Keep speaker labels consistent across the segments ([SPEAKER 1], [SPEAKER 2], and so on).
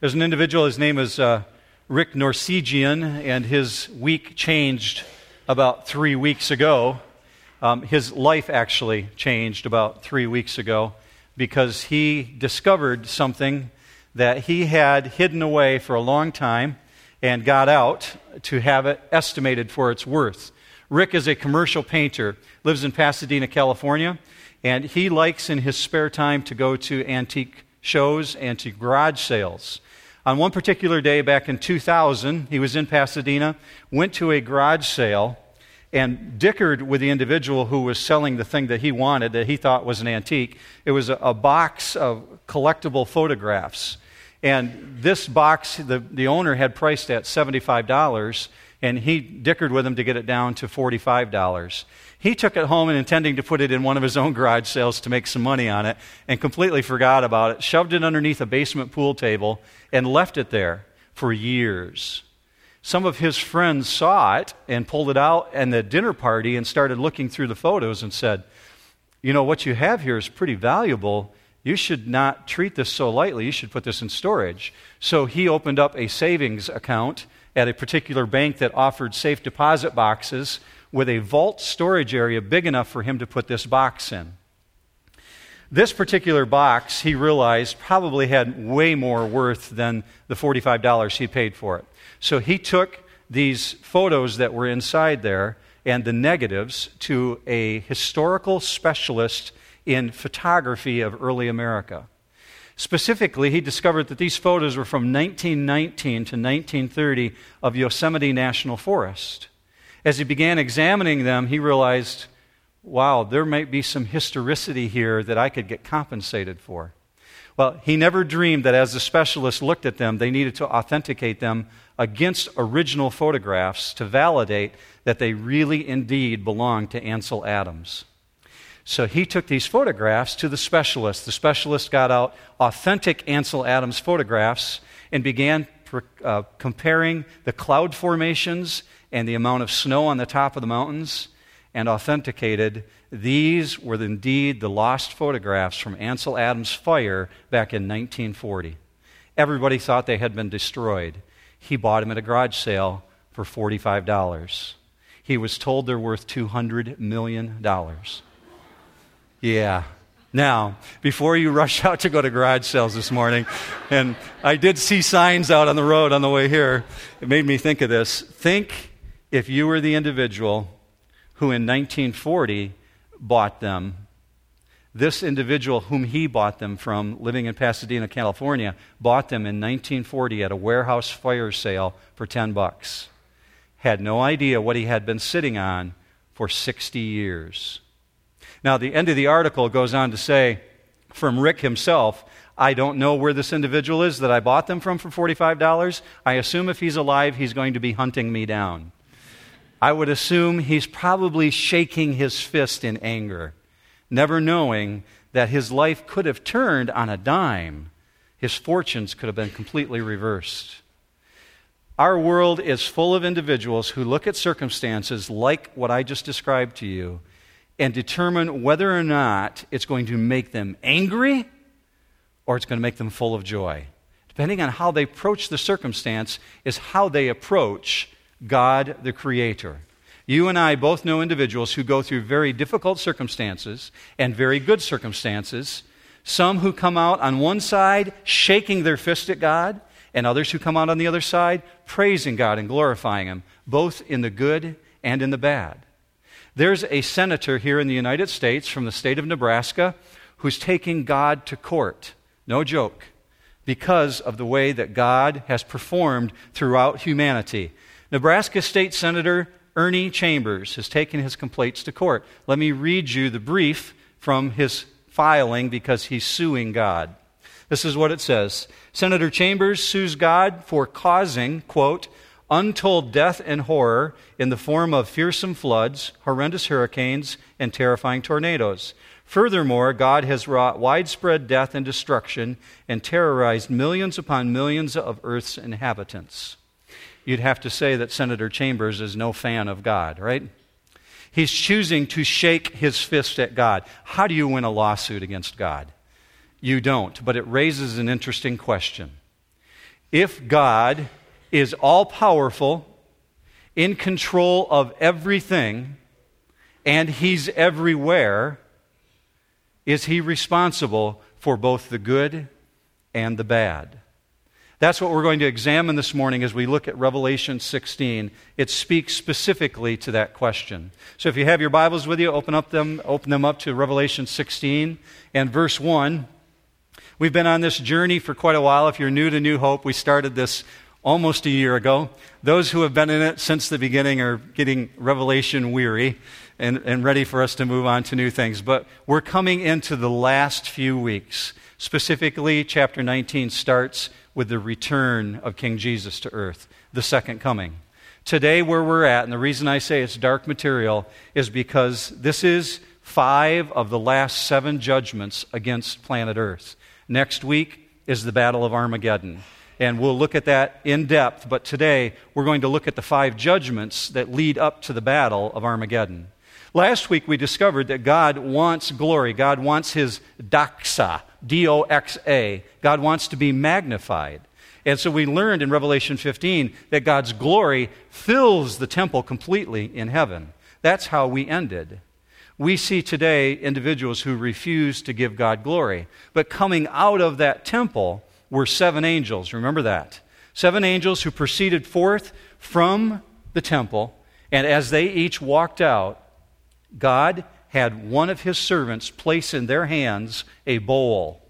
[SPEAKER 1] There's an individual, his name is uh, Rick Norsigian, and his week changed about three weeks ago. Um, his life actually changed about three weeks ago because he discovered something that he had hidden away for a long time and got out to have it estimated for its worth. Rick is a commercial painter, lives in Pasadena, California, and he likes in his spare time to go to antique shows and to garage sales. On one particular day back in 2000, he was in Pasadena, went to a garage sale, and dickered with the individual who was selling the thing that he wanted, that he thought was an antique. It was a, a box of collectible photographs. And this box, the, the owner had priced at $75, and he dickered with him to get it down to $45. He took it home and intending to put it in one of his own garage sales to make some money on it and completely forgot about it, shoved it underneath a basement pool table, and left it there for years. Some of his friends saw it and pulled it out at the dinner party and started looking through the photos and said, You know, what you have here is pretty valuable. You should not treat this so lightly. You should put this in storage. So he opened up a savings account at a particular bank that offered safe deposit boxes with a vault storage area big enough for him to put this box in. This particular box, he realized, probably had way more worth than the $45 he paid for it. So he took these photos that were inside there and the negatives to a historical specialist in photography of early America. Specifically, he discovered that these photos were from 1919 to 1930 of Yosemite National Forest. As he began examining them, he realized, wow, there might be some historicity here that I could get compensated for. Well, he never dreamed that as the specialist looked at them, they needed to authenticate them against original photographs to validate that they really indeed belonged to Ansel Adams. So he took these photographs to the specialist. The specialist got out authentic Ansel Adams photographs and began uh, comparing the cloud formations and the amount of snow on the top of the mountains and authenticated these were indeed the lost photographs from Ansel Adams' fire back in 1940. Everybody thought they had been destroyed. He bought them at a garage sale for $45. He was told they're worth $200 million. Yeah. Now, before you rush out to go to garage sales this morning, and I did see signs out on the road on the way here, it made me think of this. Think if you were the individual who in 1940 bought them. This individual, whom he bought them from, living in Pasadena, California, bought them in 1940 at a warehouse fire sale for 10 bucks. Had no idea what he had been sitting on for 60 years. Now, the end of the article goes on to say from Rick himself, I don't know where this individual is that I bought them from for $45. I assume if he's alive, he's going to be hunting me down. I would assume he's probably shaking his fist in anger, never knowing that his life could have turned on a dime. His fortunes could have been completely reversed. Our world is full of individuals who look at circumstances like what I just described to you and determine whether or not it's going to make them angry or it's going to make them full of joy. Depending on how they approach the circumstance, is how they approach God the Creator. You and I both know individuals who go through very difficult circumstances and very good circumstances. Some who come out on one side shaking their fist at God, and others who come out on the other side praising God and glorifying Him, both in the good and in the bad. There's a senator here in the United States from the state of Nebraska who's taking God to court. No joke. Because of the way that God has performed throughout humanity. Nebraska State Senator Ernie Chambers has taken his complaints to court. Let me read you the brief from his filing because he's suing God. This is what it says Senator Chambers sues God for causing, quote, untold death and horror in the form of fearsome floods, horrendous hurricanes, and terrifying tornadoes. Furthermore, God has wrought widespread death and destruction and terrorized millions upon millions of Earth's inhabitants you'd have to say that Senator Chambers is no fan of God, right? He's choosing to shake his fist at God. How do you win a lawsuit against God? You don't, but it raises an interesting question. if God is all powerful, in control of everything, and He's everywhere, is He responsible for both the good and the bad? That's what we're going to examine this morning as we look at Revelation 16. It speaks specifically to that question. So if you have your Bibles with you, open up them, open them up to Revelation 16 and verse 1. We've been on this journey for quite a while. If you're new to New Hope, we started this almost a year ago. Those who have been in it since the beginning are getting revelation weary and, and ready for us to move on to new things. But we're coming into the last few weeks. Specifically, chapter 19 starts with the return of King Jesus to earth, the second coming. Today, where we're at, and the reason I say it's dark material is because this is five of the last seven judgments against planet Earth. Next week is the Battle of Armageddon. And we'll look at that in depth, but today we're going to look at the five judgments that lead up to the Battle of Armageddon. Last week we discovered that God wants glory. God wants his doxa, D O X A. God wants to be magnified. And so we learned in Revelation 15 that God's glory fills the temple completely in heaven. That's how we ended. We see today individuals who refuse to give God glory. But coming out of that temple were seven angels. Remember that. Seven angels who proceeded forth from the temple. And as they each walked out, God had one of his servants place in their hands a bowl.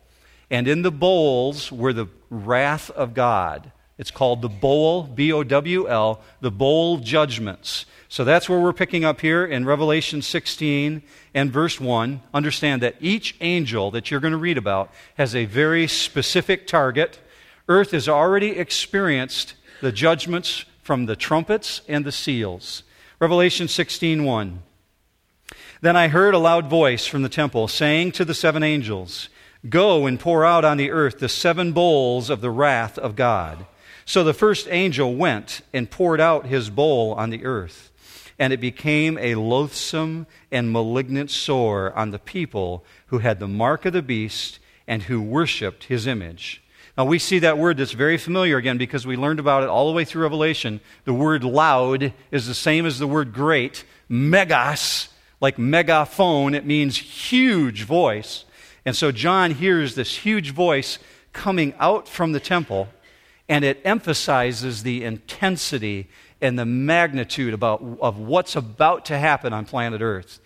[SPEAKER 1] And in the bowls were the wrath of God. It's called the bowl, B O W L, the bowl judgments. So that's where we're picking up here in Revelation 16 and verse 1. Understand that each angel that you're going to read about has a very specific target. Earth has already experienced the judgments from the trumpets and the seals. Revelation 16 1. Then I heard a loud voice from the temple saying to the seven angels, Go and pour out on the earth the seven bowls of the wrath of God. So the first angel went and poured out his bowl on the earth, and it became a loathsome and malignant sore on the people who had the mark of the beast and who worshiped his image. Now we see that word that's very familiar again because we learned about it all the way through Revelation. The word loud is the same as the word great, megas like megaphone, it means huge voice. And so John hears this huge voice coming out from the temple, and it emphasizes the intensity and the magnitude about, of what's about to happen on planet Earth.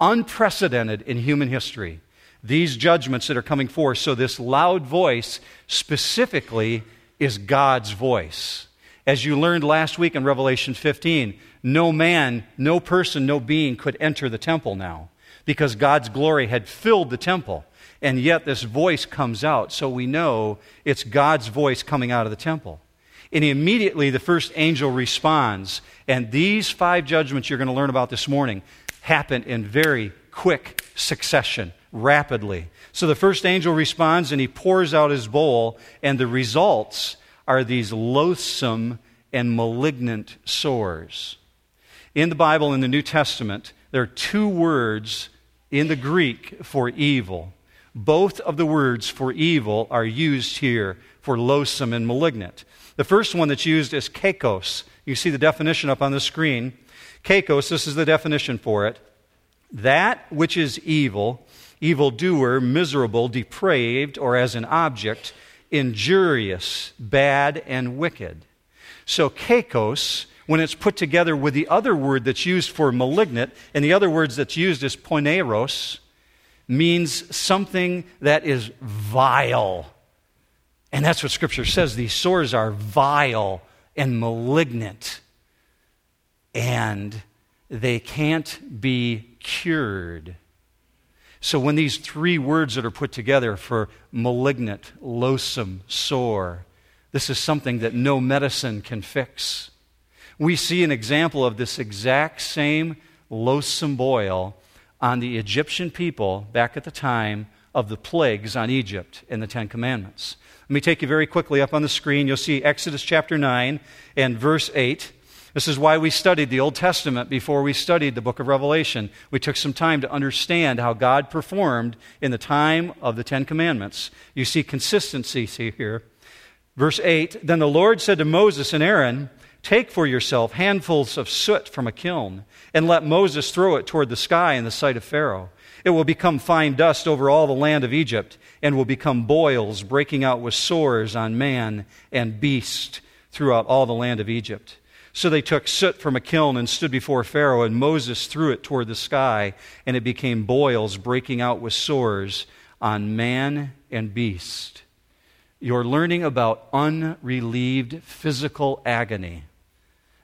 [SPEAKER 1] Unprecedented in human history. These judgments that are coming forth. So, this loud voice specifically is God's voice. As you learned last week in Revelation 15, no man, no person, no being could enter the temple now because God's glory had filled the temple. And yet this voice comes out, so we know it's God's voice coming out of the temple. And immediately the first angel responds. And these five judgments you're going to learn about this morning happen in very quick succession, rapidly. So the first angel responds and he pours out his bowl, and the results are these loathsome and malignant sores. In the Bible, in the New Testament, there are two words in the Greek for evil. Both of the words for evil are used here for loathsome and malignant. The first one that's used is kakos. You see the definition up on the screen. Kakos, this is the definition for it. That which is evil, evildoer, miserable, depraved, or as an object, injurious, bad, and wicked. So, kakos when it's put together with the other word that's used for malignant, and the other words that's used is poneros, means something that is vile. And that's what Scripture says. These sores are vile and malignant, and they can't be cured. So, when these three words that are put together for malignant, loathsome, sore, this is something that no medicine can fix we see an example of this exact same loathsome boil on the Egyptian people back at the time of the plagues on Egypt in the Ten Commandments. Let me take you very quickly up on the screen. You'll see Exodus chapter 9 and verse 8. This is why we studied the Old Testament before we studied the book of Revelation. We took some time to understand how God performed in the time of the Ten Commandments. You see consistency here. Verse 8 Then the Lord said to Moses and Aaron, Take for yourself handfuls of soot from a kiln, and let Moses throw it toward the sky in the sight of Pharaoh. It will become fine dust over all the land of Egypt, and will become boils, breaking out with sores on man and beast throughout all the land of Egypt. So they took soot from a kiln and stood before Pharaoh, and Moses threw it toward the sky, and it became boils, breaking out with sores on man and beast. You're learning about unrelieved physical agony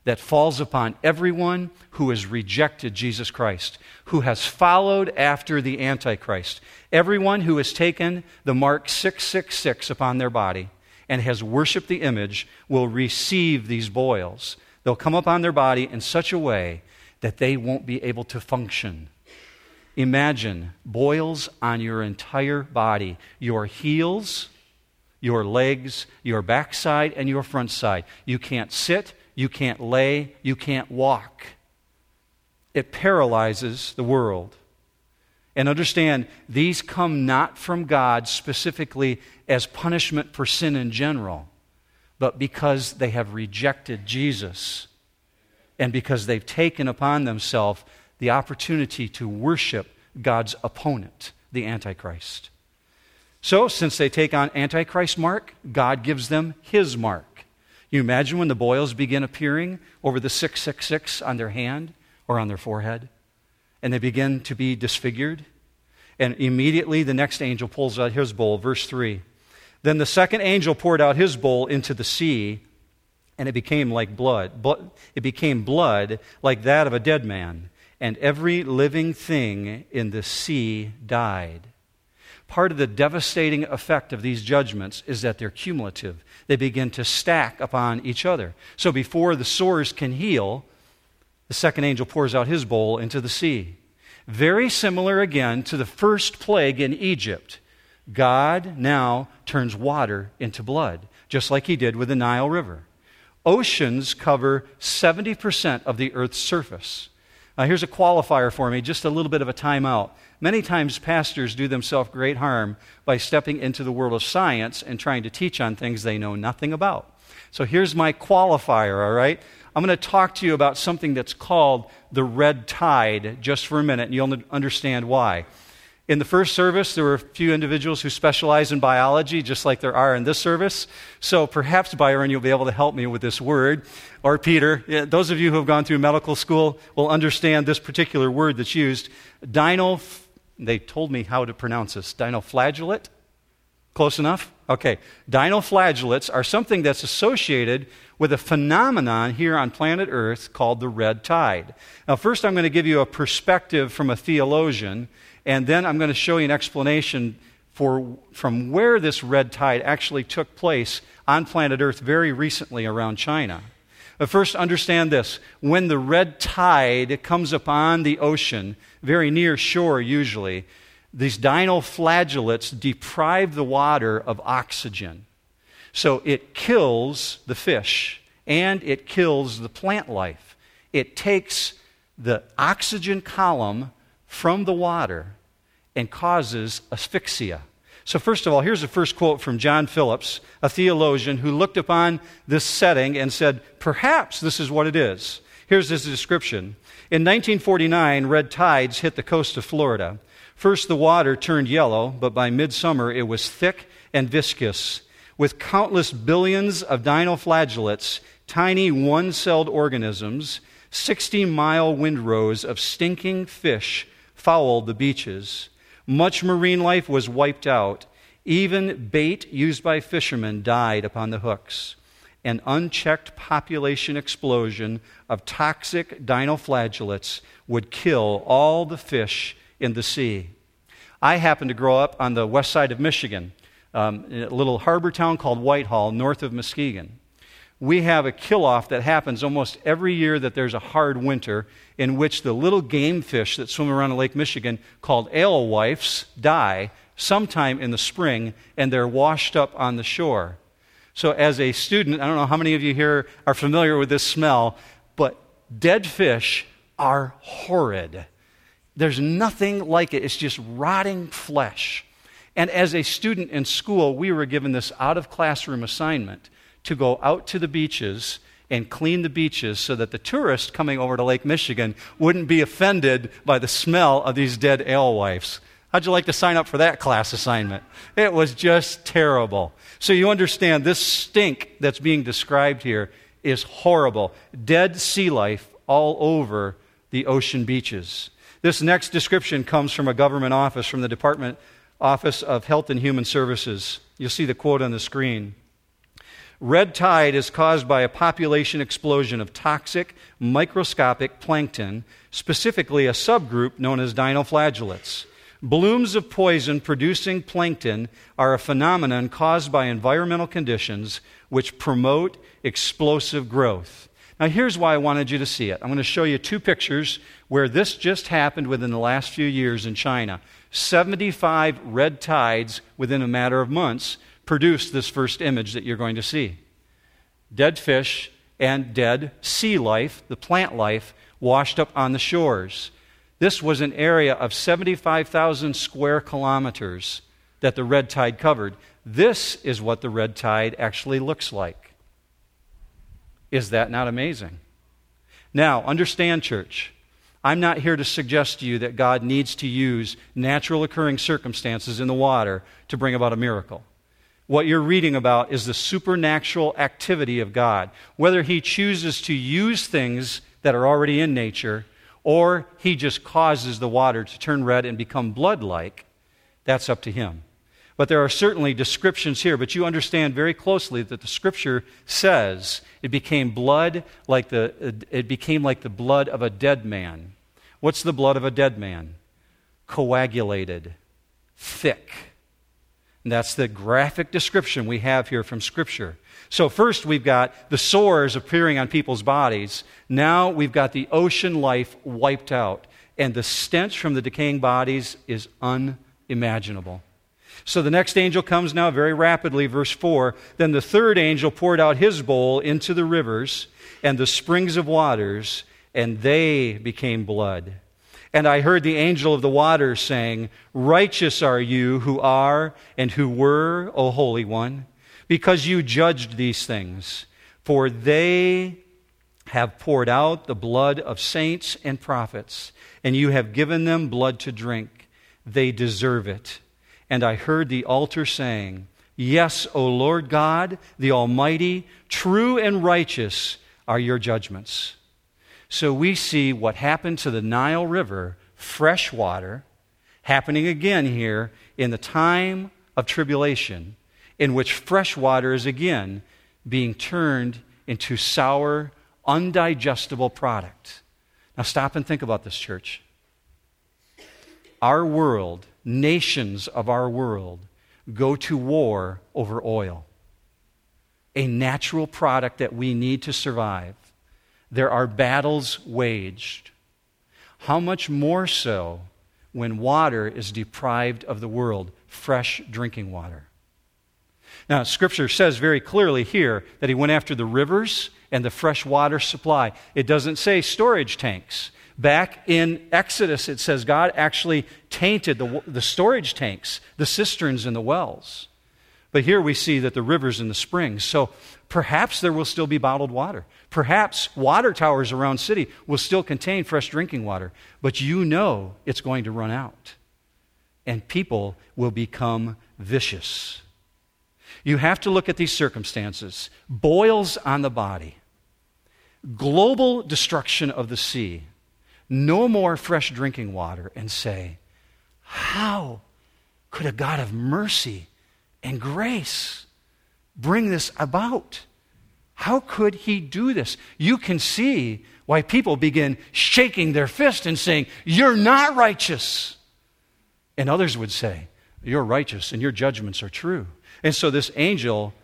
[SPEAKER 1] that falls upon everyone who has rejected Jesus Christ, who has followed after the Antichrist. Everyone who has taken the mark 666 upon their body and has worshiped the image will receive these boils. They'll come upon their body in such a way that they won't be able to function. Imagine boils on your entire body, your heels, your legs, your backside, and your front side. You can't sit, you can't lay, you can't walk. It paralyzes the world. And understand, these come not from God specifically as punishment for sin in general but because they have rejected Jesus and because they've taken upon themselves the opportunity to worship God's opponent, the Antichrist. So, since they take on Antichrist mark, God gives them his mark. You imagine when the boils begin appearing over the 666 on their hand or on their forehead, and they begin to be disfigured? And immediately the next angel pulls out his bowl, verse 3. Then the second angel poured out his bowl into the sea, and it became like blood. It became blood like that of a dead man, and every living thing in the sea died. Part of the devastating effect of these judgments is that they're cumulative. They begin to stack upon each other. So before the sores can heal, the second angel pours out his bowl into the sea. Very similar again to the first plague in Egypt. God now turns water into blood, just like he did with the Nile River. Oceans cover 70% of the earth's surface. Now, here's a qualifier for me, just a little bit of a timeout. Many times, pastors do themselves great harm by stepping into the world of science and trying to teach on things they know nothing about. So, here's my qualifier, all right? I'm going to talk to you about something that's called the red tide just for a minute, and you'll understand why. In the first service, there were a few individuals who specialize in biology, just like there are in this service. So perhaps, Byron, you'll be able to help me with this word. Or Peter, those of you who have gone through medical school will understand this particular word that's used. Dino, they told me how to pronounce this. Dinoflagellate? Close enough? Okay. Dinoflagellates are something that's associated with a phenomenon here on planet Earth called the red tide. Now, first, I'm going to give you a perspective from a theologian and then I'm going to show you an explanation for, from where this red tide actually took place on planet Earth very recently around China. But first, understand this. When the red tide comes upon the ocean, very near shore usually, these dinoflagellates deprive the water of oxygen. So it kills the fish and it kills the plant life. It takes the oxygen column from the water and causes asphyxia. So, first of all, here's the first quote from John Phillips, a theologian who looked upon this setting and said, Perhaps this is what it is. Here's his description. In 1949, red tides hit the coast of Florida. First, the water turned yellow, but by midsummer, it was thick and viscous, with countless billions of dinoflagellates, tiny one celled organisms, 60 mile windrows of stinking fish fouled the beaches. Much marine life was wiped out. Even bait used by fishermen died upon the hooks. An unchecked population explosion of toxic dinoflagellates would kill all the fish in the sea. I happened to grow up on the west side of Michigan, um, in a little harbor town called Whitehall, north of Muskegon we have a kill off that happens almost every year that there's a hard winter in which the little game fish that swim around Lake Michigan called alewives die sometime in the spring and they're washed up on the shore. So, as a student, I don't know how many of you here are familiar with this smell, but dead fish are horrid. There's nothing like it, it's just rotting flesh. And as a student in school, we were given this out of classroom assignment to go out to the beaches and clean the beaches so that the tourists coming over to Lake Michigan wouldn't be offended by the smell of these dead alewives. How'd you like to sign up for that class assignment? It was just terrible. So you understand this stink that's being described here is horrible. Dead sea life all over the ocean beaches. This next description comes from a government office, from the Department Office of Health and Human Services. You'll see the quote on the screen. Red tide is caused by a population explosion of toxic, microscopic plankton, specifically a subgroup known as dinoflagellates. Blooms of poison producing plankton are a phenomenon caused by environmental conditions which promote explosive growth. Now, here's why I wanted you to see it. I'm going to show you two pictures where this just happened within the last few years in China. 75 red tides within a matter of months produced this first image that you're going to see. Dead fish and dead sea life, the plant life, washed up on the shores. This was an area of 75,000 square kilometers that the red tide covered. This is what the red tide actually looks like. Is that not amazing? Now, understand, church. I'm not here to suggest to you that God needs to use natural occurring circumstances in the water to bring about a miracle. What you're reading about is the supernatural activity of God. Whether He chooses to use things that are already in nature or He just causes the water to turn red and become blood like, that's up to Him. But there are certainly descriptions here, but you understand very closely that the scripture says it became blood like the it became like the blood of a dead man. What's the blood of a dead man? Coagulated, thick. And that's the graphic description we have here from scripture. So first we've got the sores appearing on people's bodies. Now we've got the ocean life wiped out and the stench from the decaying bodies is unimaginable. So the next angel comes now very rapidly, verse 4. Then the third angel poured out his bowl into the rivers and the springs of waters, and they became blood. And I heard the angel of the waters saying, Righteous are you who are and who were, O Holy One, because you judged these things. For they have poured out the blood of saints and prophets, and you have given them blood to drink. They deserve it. And I heard the altar saying, Yes, O Lord God, the Almighty, true and righteous are your judgments. So we see what happened to the Nile River, fresh water, happening again here in the time of tribulation, in which fresh water is again being turned into sour, undigestible product. Now stop and think about this, church. Our world nations of our world go to war over oil, a natural product that we need to survive. There are battles waged. How much more so when water is deprived of the world, fresh drinking water? Now, Scripture says very clearly here that he went after the rivers and the fresh water supply. It doesn't say storage tanks. Back in Exodus, it says God actually tainted the, the storage tanks, the cisterns, and the wells. But here we see that the rivers and the springs. So perhaps there will still be bottled water. Perhaps water towers around city will still contain fresh drinking water. But you know it's going to run out. And people will become vicious. You have to look at these circumstances boils on the body, global destruction of the sea, no more fresh drinking water and say, How could a God of mercy and grace bring this about? How could he do this? You can see why people begin shaking their fist and saying, You're not righteous. And others would say, You're righteous and your judgments are true. And so this angel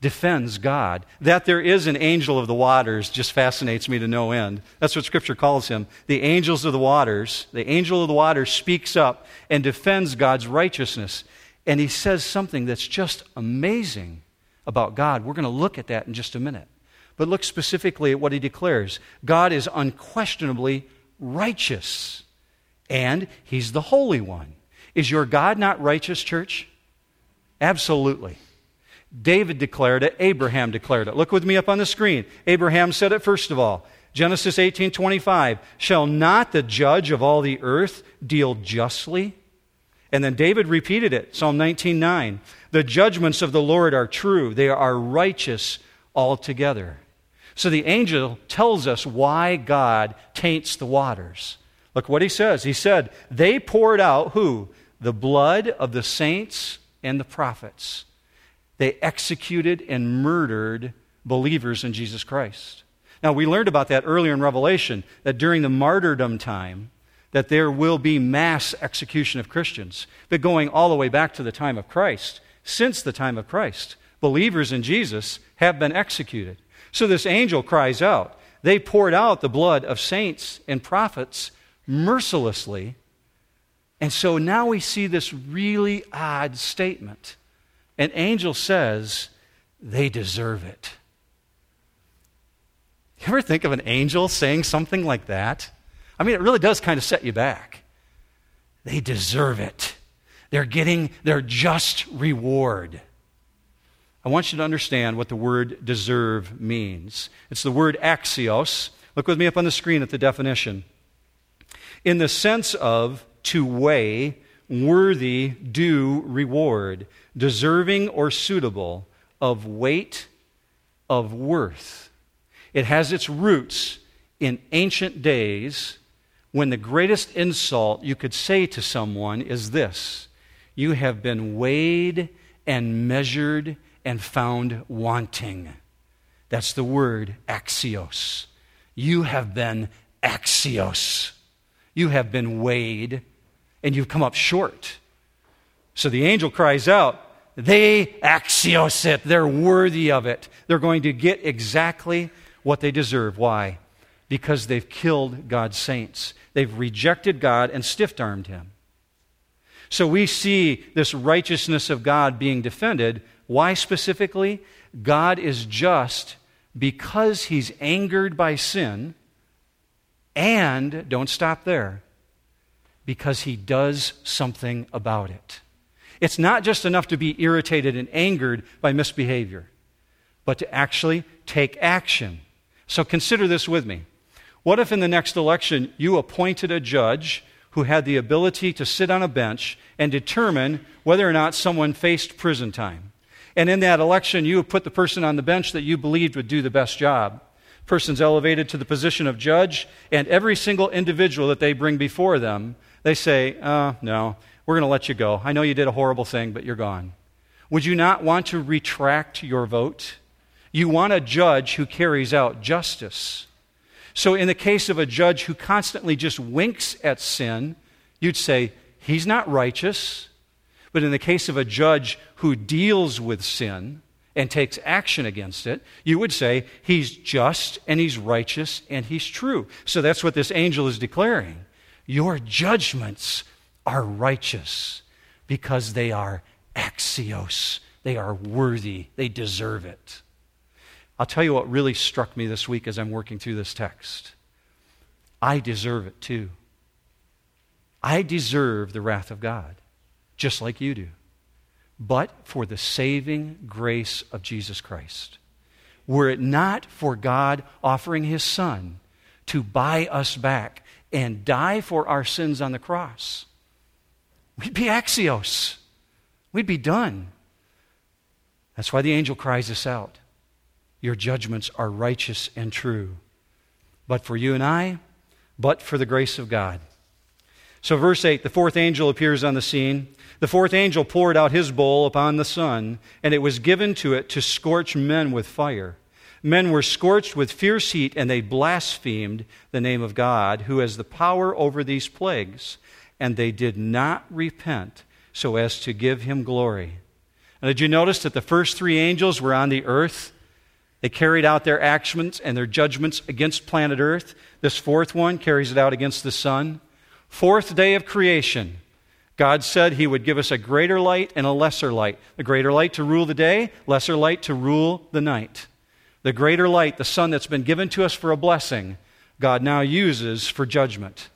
[SPEAKER 1] defends God. That there is an angel of the waters just fascinates me to no end. That's what Scripture calls him. The angels of the waters, the angel of the waters speaks up and defends God's righteousness. And he says something that's just amazing about God. We're going to look at that in just a minute. But look specifically at what he declares God is unquestionably righteous, and he's the Holy One. Is your God not righteous, church? Absolutely. David declared it, Abraham declared it. Look with me up on the screen. Abraham said it first of all. Genesis 18:25, "Shall not the judge of all the earth deal justly?" And then David repeated it, Psalm 19:9, "The judgments of the Lord are true; they are righteous altogether." So the angel tells us why God taints the waters. Look what he says. He said, "They poured out who? The blood of the saints and the prophets." They executed and murdered believers in Jesus Christ. Now, we learned about that earlier in Revelation, that during the martyrdom time, that there will be mass execution of Christians. But going all the way back to the time of Christ, since the time of Christ, believers in Jesus have been executed. So this angel cries out, They poured out the blood of saints and prophets mercilessly. And so now we see this really odd statement an angel says, they deserve it. You ever think of an angel saying something like that? I mean, it really does kind of set you back. They deserve it. They're getting their just reward. I want you to understand what the word deserve means. It's the word axios. Look with me up on the screen at the definition. In the sense of to weigh, worthy, due reward, deserving or suitable of weight, of worth. It has its roots in ancient days when the greatest insult you could say to someone is this You have been weighed and measured and found wanting. That's the word axios. You have been axios. You have been weighed and you've come up short. So the angel cries out, They axios it. They're worthy of it. They're going to get exactly what they deserve. Why? Because they've killed God's saints. They've rejected God and stiff armed him. So we see this righteousness of God being defended. Why specifically? God is just because he's angered by sin, and don't stop there because he does something about it. It's not just enough to be irritated and angered by misbehavior, but to actually take action. So consider this with me. What if in the next election you appointed a judge who had the ability to sit on a bench and determine whether or not someone faced prison time? And in that election, you put the person on the bench that you believed would do the best job. Person's elevated to the position of judge, and every single individual that they bring before them they say, uh, no, we're going to let you go. I know you did a horrible thing, but you're gone. Would you not want to retract your vote? You want a judge who carries out justice. So, in the case of a judge who constantly just winks at sin, you'd say, he's not righteous. But in the case of a judge who deals with sin and takes action against it, you would say, he's just and he's righteous and he's true. So, that's what this angel is declaring. Your judgments are righteous because they are axios. They are worthy. They deserve it. I'll tell you what really struck me this week as I'm working through this text. I deserve it too. I deserve the wrath of God, just like you do. But for the saving grace of Jesus Christ. Were it not for God offering his Son to buy us back, and die for our sins on the cross, we'd be axios. We'd be done. That's why the angel cries us out Your judgments are righteous and true. But for you and I, but for the grace of God. So, verse 8 the fourth angel appears on the scene. The fourth angel poured out his bowl upon the sun, and it was given to it to scorch men with fire. Men were scorched with fierce heat, and they blasphemed the name of God, who has the power over these plagues. And they did not repent so as to give him glory. And did you notice that the first three angels were on the earth? They carried out their actions and their judgments against planet Earth. This fourth one carries it out against the sun. Fourth day of creation. God said he would give us a greater light and a lesser light. The greater light to rule the day, lesser light to rule the night. The greater light, the sun that's been given to us for a blessing, God now uses for judgment.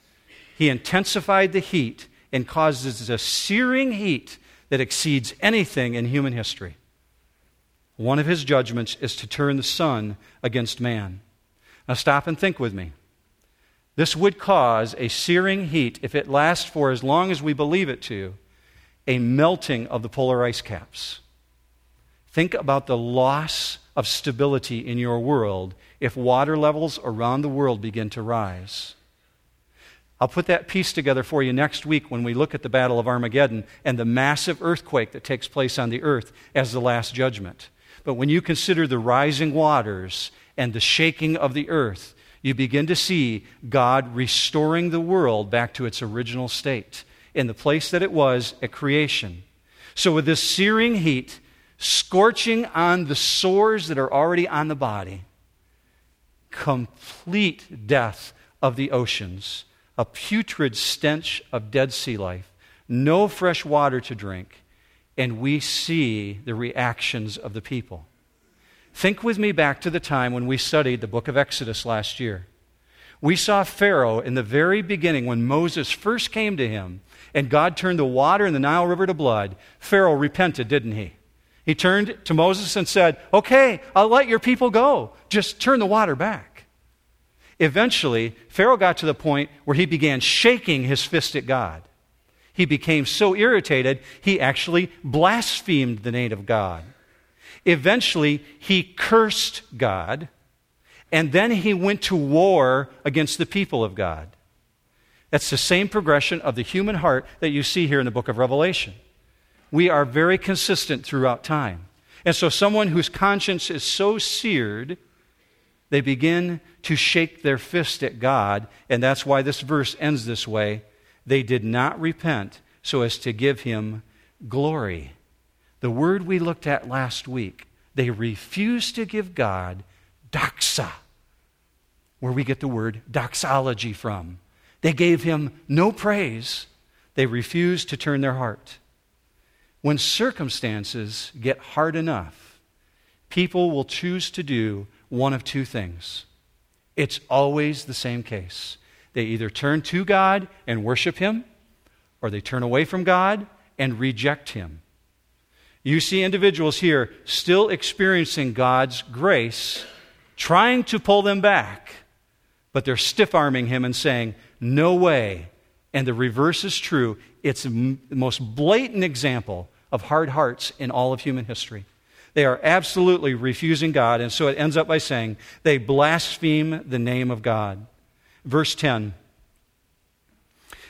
[SPEAKER 1] He intensified the heat and causes a searing heat that exceeds anything in human history. One of his judgments is to turn the sun against man. Now, stop and think with me. This would cause a searing heat, if it lasts for as long as we believe it to, a melting of the polar ice caps. Think about the loss of stability in your world if water levels around the world begin to rise. I'll put that piece together for you next week when we look at the Battle of Armageddon and the massive earthquake that takes place on the earth as the last judgment. But when you consider the rising waters and the shaking of the earth, you begin to see God restoring the world back to its original state in the place that it was at creation. So, with this searing heat scorching on the sores that are already on the body, complete death of the oceans, a putrid stench of dead sea life, no fresh water to drink, and we see the reactions of the people. Think with me back to the time when we studied the book of Exodus last year. We saw Pharaoh in the very beginning when Moses first came to him and God turned the water in the Nile River to blood. Pharaoh repented, didn't he? He turned to Moses and said, Okay, I'll let your people go. Just turn the water back. Eventually, Pharaoh got to the point where he began shaking his fist at God. He became so irritated, he actually blasphemed the name of God. Eventually, he cursed God, and then he went to war against the people of God. That's the same progression of the human heart that you see here in the book of Revelation we are very consistent throughout time. And so, someone whose conscience is so seared, they begin to shake their fist at God, and that's why this verse ends this way. They did not repent so as to give him glory. The word we looked at last week, they refused to give God doxa, where we get the word doxology from. They gave him no praise. They refused to turn their heart. When circumstances get hard enough, people will choose to do one of two things. It's always the same case. They either turn to God and worship Him, or they turn away from God and reject Him. You see individuals here still experiencing God's grace, trying to pull them back, but they're stiff arming Him and saying, No way. And the reverse is true. It's the most blatant example of hard hearts in all of human history. They are absolutely refusing God, and so it ends up by saying they blaspheme the name of God. Verse 10.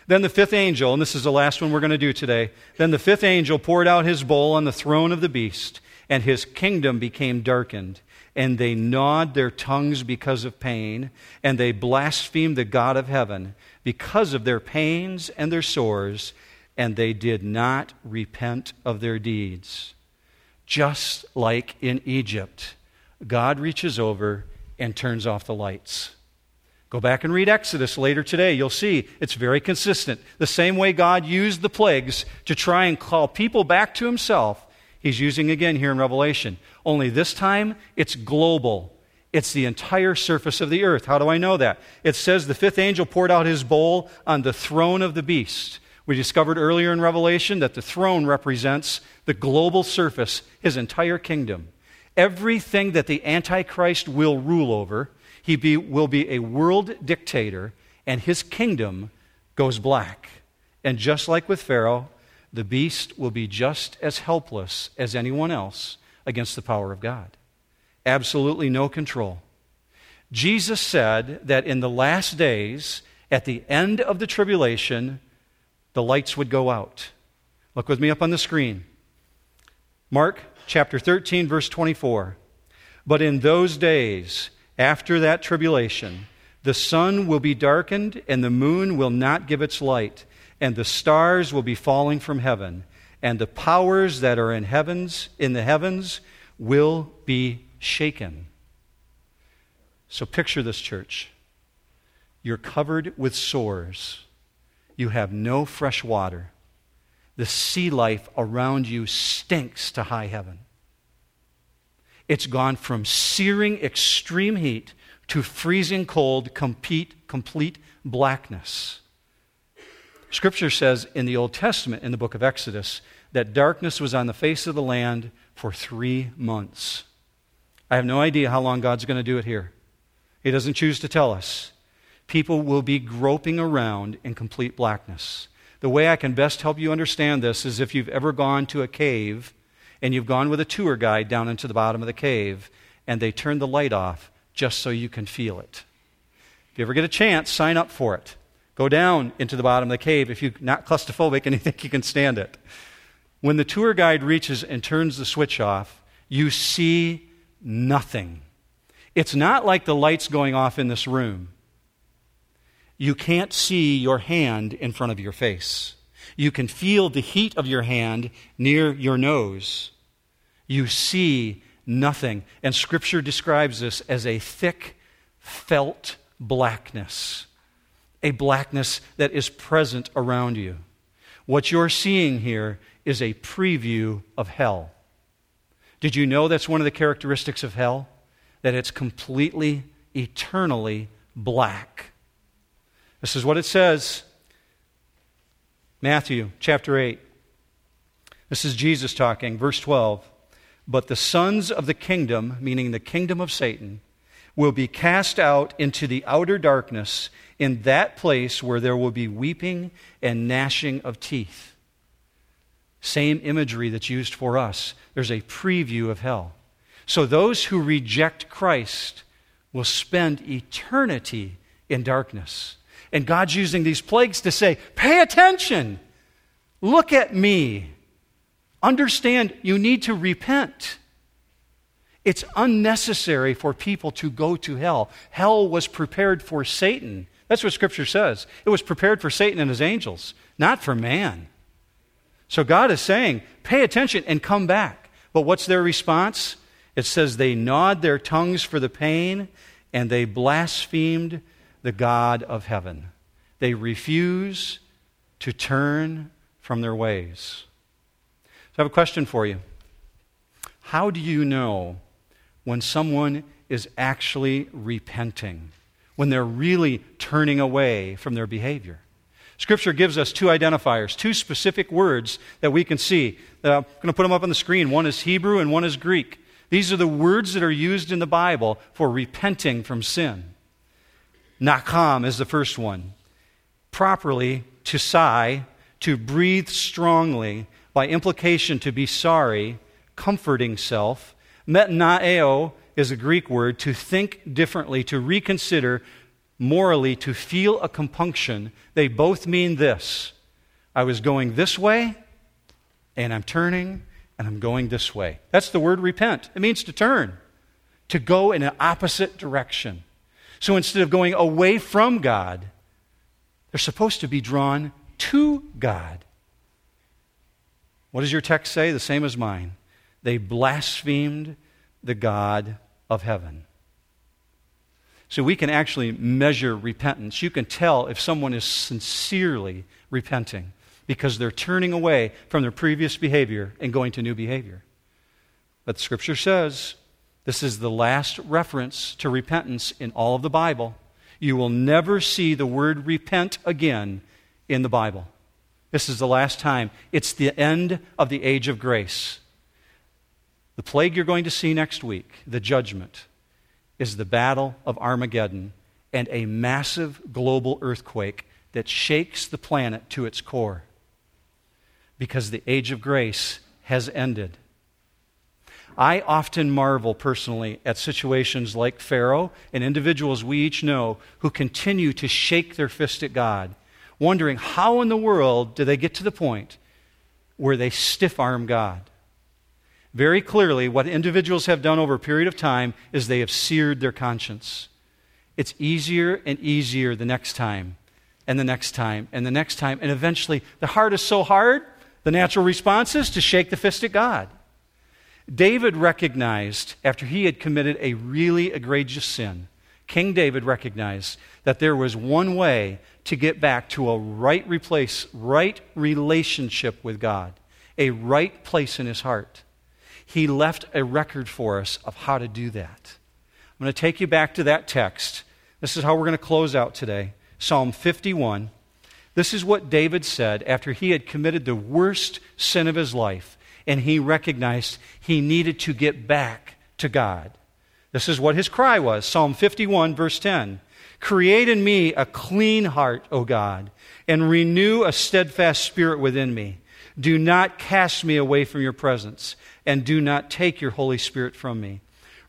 [SPEAKER 1] Then the fifth angel, and this is the last one we're going to do today, then the fifth angel poured out his bowl on the throne of the beast, and his kingdom became darkened. And they gnawed their tongues because of pain, and they blasphemed the God of heaven because of their pains and their sores and they did not repent of their deeds. Just like in Egypt, God reaches over and turns off the lights. Go back and read Exodus later today. You'll see it's very consistent. The same way God used the plagues to try and call people back to himself, he's using again here in Revelation. Only this time, it's global. It's the entire surface of the earth. How do I know that? It says the fifth angel poured out his bowl on the throne of the beast. We discovered earlier in Revelation that the throne represents the global surface, his entire kingdom. Everything that the Antichrist will rule over, he be, will be a world dictator, and his kingdom goes black. And just like with Pharaoh, the beast will be just as helpless as anyone else against the power of God. Absolutely no control. Jesus said that in the last days, at the end of the tribulation, the lights would go out. Look with me up on the screen. Mark chapter 13, verse 24. But in those days, after that tribulation, the sun will be darkened, and the moon will not give its light, and the stars will be falling from heaven, and the powers that are in heavens in the heavens will be shaken. So picture this church. You're covered with sores you have no fresh water. The sea life around you stinks to high heaven. It's gone from searing extreme heat to freezing cold, complete, complete blackness. Scripture says in the Old Testament, in the book of Exodus, that darkness was on the face of the land for three months. I have no idea how long God's going to do it here. He doesn't choose to tell us. People will be groping around in complete blackness. The way I can best help you understand this is if you've ever gone to a cave and you've gone with a tour guide down into the bottom of the cave and they turn the light off just so you can feel it. If you ever get a chance, sign up for it. Go down into the bottom of the cave if you're not claustrophobic and you think you can stand it. When the tour guide reaches and turns the switch off, you see nothing. It's not like the lights going off in this room. You can't see your hand in front of your face. You can feel the heat of your hand near your nose. You see nothing. And Scripture describes this as a thick, felt blackness, a blackness that is present around you. What you're seeing here is a preview of hell. Did you know that's one of the characteristics of hell? That it's completely, eternally black. This is what it says Matthew chapter 8. This is Jesus talking, verse 12. But the sons of the kingdom, meaning the kingdom of Satan, will be cast out into the outer darkness, in that place where there will be weeping and gnashing of teeth. Same imagery that's used for us. There's a preview of hell. So those who reject Christ will spend eternity in darkness. And God's using these plagues to say, pay attention. Look at me. Understand you need to repent. It's unnecessary for people to go to hell. Hell was prepared for Satan. That's what Scripture says. It was prepared for Satan and his angels, not for man. So God is saying, pay attention and come back. But what's their response? It says they gnawed their tongues for the pain and they blasphemed the God of heaven. They refuse to turn from their ways. So I have a question for you. How do you know when someone is actually repenting, when they're really turning away from their behavior? Scripture gives us two identifiers, two specific words that we can see. Uh, I'm going to put them up on the screen. One is Hebrew and one is Greek. These are the words that are used in the Bible for repenting from sin. Nakam is the first one. Properly, to sigh, to breathe strongly, by implication, to be sorry, comforting self. Metanoeo is a Greek word, to think differently, to reconsider, morally, to feel a compunction. They both mean this I was going this way, and I'm turning, and I'm going this way. That's the word repent. It means to turn, to go in an opposite direction. So instead of going away from God, they're supposed to be drawn to God. What does your text say? The same as mine. They blasphemed the God of heaven. So we can actually measure repentance. You can tell if someone is sincerely repenting because they're turning away from their previous behavior and going to new behavior. But Scripture says this is the last reference to repentance in all of the Bible. You will never see the word repent again in the Bible. This is the last time. It's the end of the age of grace. The plague you're going to see next week, the judgment, is the battle of Armageddon and a massive global earthquake that shakes the planet to its core because the age of grace has ended. I often marvel personally at situations like Pharaoh and individuals we each know who continue to shake their fist at God wondering how in the world do they get to the point where they stiff arm God. Very clearly, what individuals have done over a period of time is they have seared their conscience. It's easier and easier the next time, and the next time, and the next time, and eventually the heart is so hard, the natural response is to shake the fist at God. David recognized, after he had committed a really egregious sin, King David recognized that there was one way to get back to a right replace, right relationship with God, a right place in his heart. He left a record for us of how to do that. I'm going to take you back to that text. This is how we're going to close out today. Psalm 51, This is what David said after he had committed the worst sin of his life and he recognized he needed to get back to God. This is what his cry was Psalm 51, verse 10. Create in me a clean heart, O God, and renew a steadfast spirit within me. Do not cast me away from your presence, and do not take your Holy Spirit from me.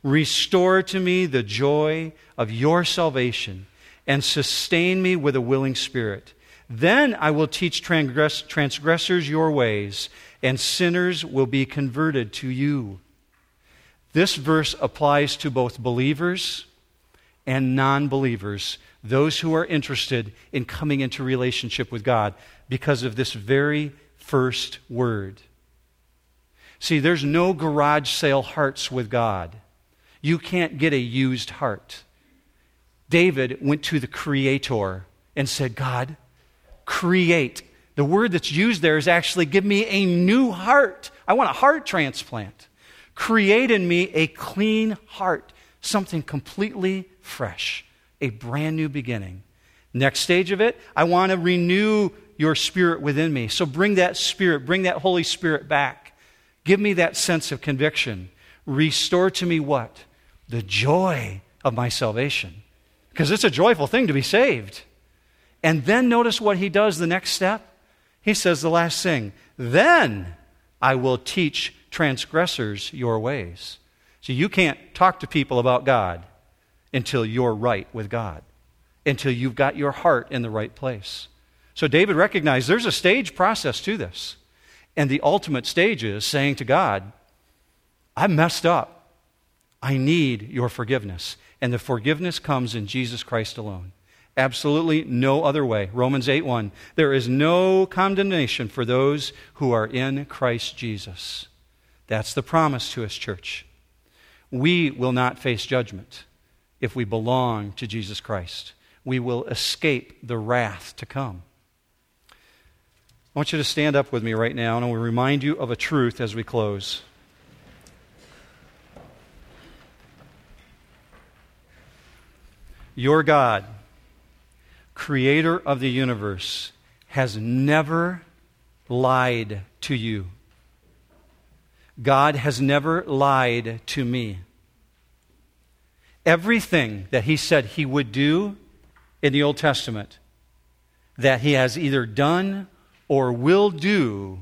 [SPEAKER 1] Restore to me the joy of your salvation, and sustain me with a willing spirit. Then I will teach transgress- transgressors your ways, and sinners will be converted to you. This verse applies to both believers and non believers, those who are interested in coming into relationship with God, because of this very first word. See, there's no garage sale hearts with God. You can't get a used heart. David went to the Creator and said, God, create. The word that's used there is actually give me a new heart. I want a heart transplant. Create in me a clean heart, something completely fresh, a brand new beginning. Next stage of it, I want to renew your spirit within me. So bring that spirit, bring that Holy Spirit back. Give me that sense of conviction. Restore to me what? The joy of my salvation. Because it's a joyful thing to be saved. And then notice what he does the next step. He says the last thing, then I will teach transgressors your ways. So you can't talk to people about God until you're right with God, until you've got your heart in the right place. So David recognized there's a stage process to this. And the ultimate stage is saying to God, I messed up. I need your forgiveness. And the forgiveness comes in Jesus Christ alone. Absolutely no other way. Romans 8 1. There is no condemnation for those who are in Christ Jesus. That's the promise to us, church. We will not face judgment if we belong to Jesus Christ. We will escape the wrath to come. I want you to stand up with me right now, and I will remind you of a truth as we close. Your God creator of the universe, has never lied to you. God has never lied to me. Everything that he said he would do in the Old Testament, that he has either done or will do,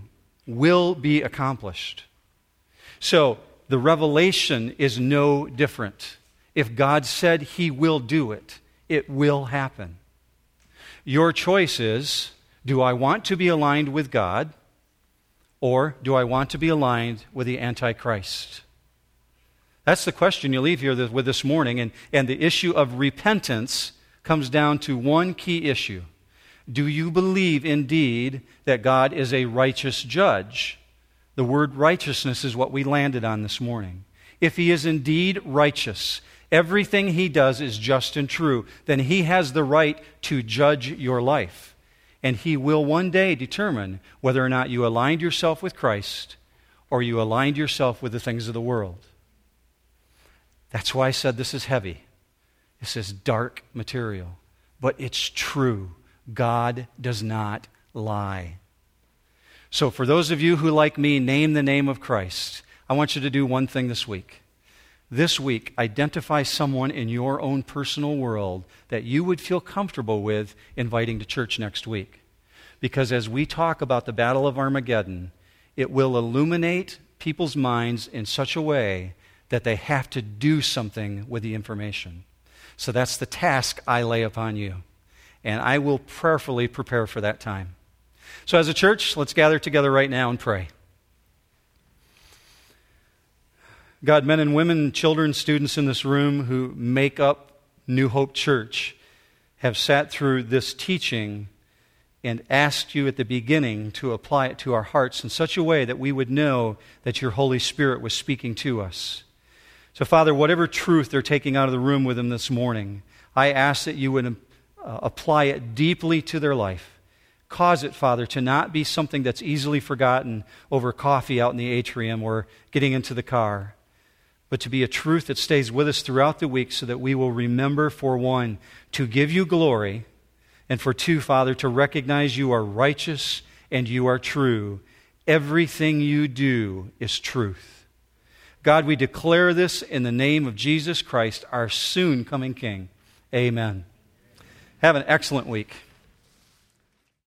[SPEAKER 1] will be accomplished. So the revelation is no different. If God said he will do it, it will happen. Your choice is do I want to be aligned with God or do I want to be aligned with the Antichrist? That's the question you leave here with this morning. And, and the issue of repentance comes down to one key issue Do you believe indeed that God is a righteous judge? The word righteousness is what we landed on this morning. If he is indeed righteous, everything he does is just and true, then he has the right to judge your life. And he will one day determine whether or not you aligned yourself with Christ or you aligned yourself with the things of the world. That's why I said this is heavy. This is dark material. But it's true. God does not lie. So, for those of you who, like me, name the name of Christ, I want you to do one thing this week this week, identify someone in your own personal world that you would feel comfortable with inviting to church next week. Because as we talk about the Battle of Armageddon, it will illuminate people's minds in such a way that they have to do something with the information. So that's the task I lay upon you. And I will prayerfully prepare for that time. So, as a church, let's gather together right now and pray. God, men and women, children, students in this room who make up New Hope Church have sat through this teaching and asked you at the beginning to apply it to our hearts in such a way that we would know that your Holy Spirit was speaking to us. So, Father, whatever truth they're taking out of the room with them this morning, I ask that you would uh, apply it deeply to their life. Cause it, Father, to not be something that's easily forgotten over coffee out in the atrium or getting into the car but to be a truth that stays with us throughout the week so that we will remember, for one, to give you glory, And for two, Father, to recognize you are righteous and you are true. Everything you do is truth. God, we declare this in the name of Jesus Christ, our soon coming King. Amen. Have an excellent week.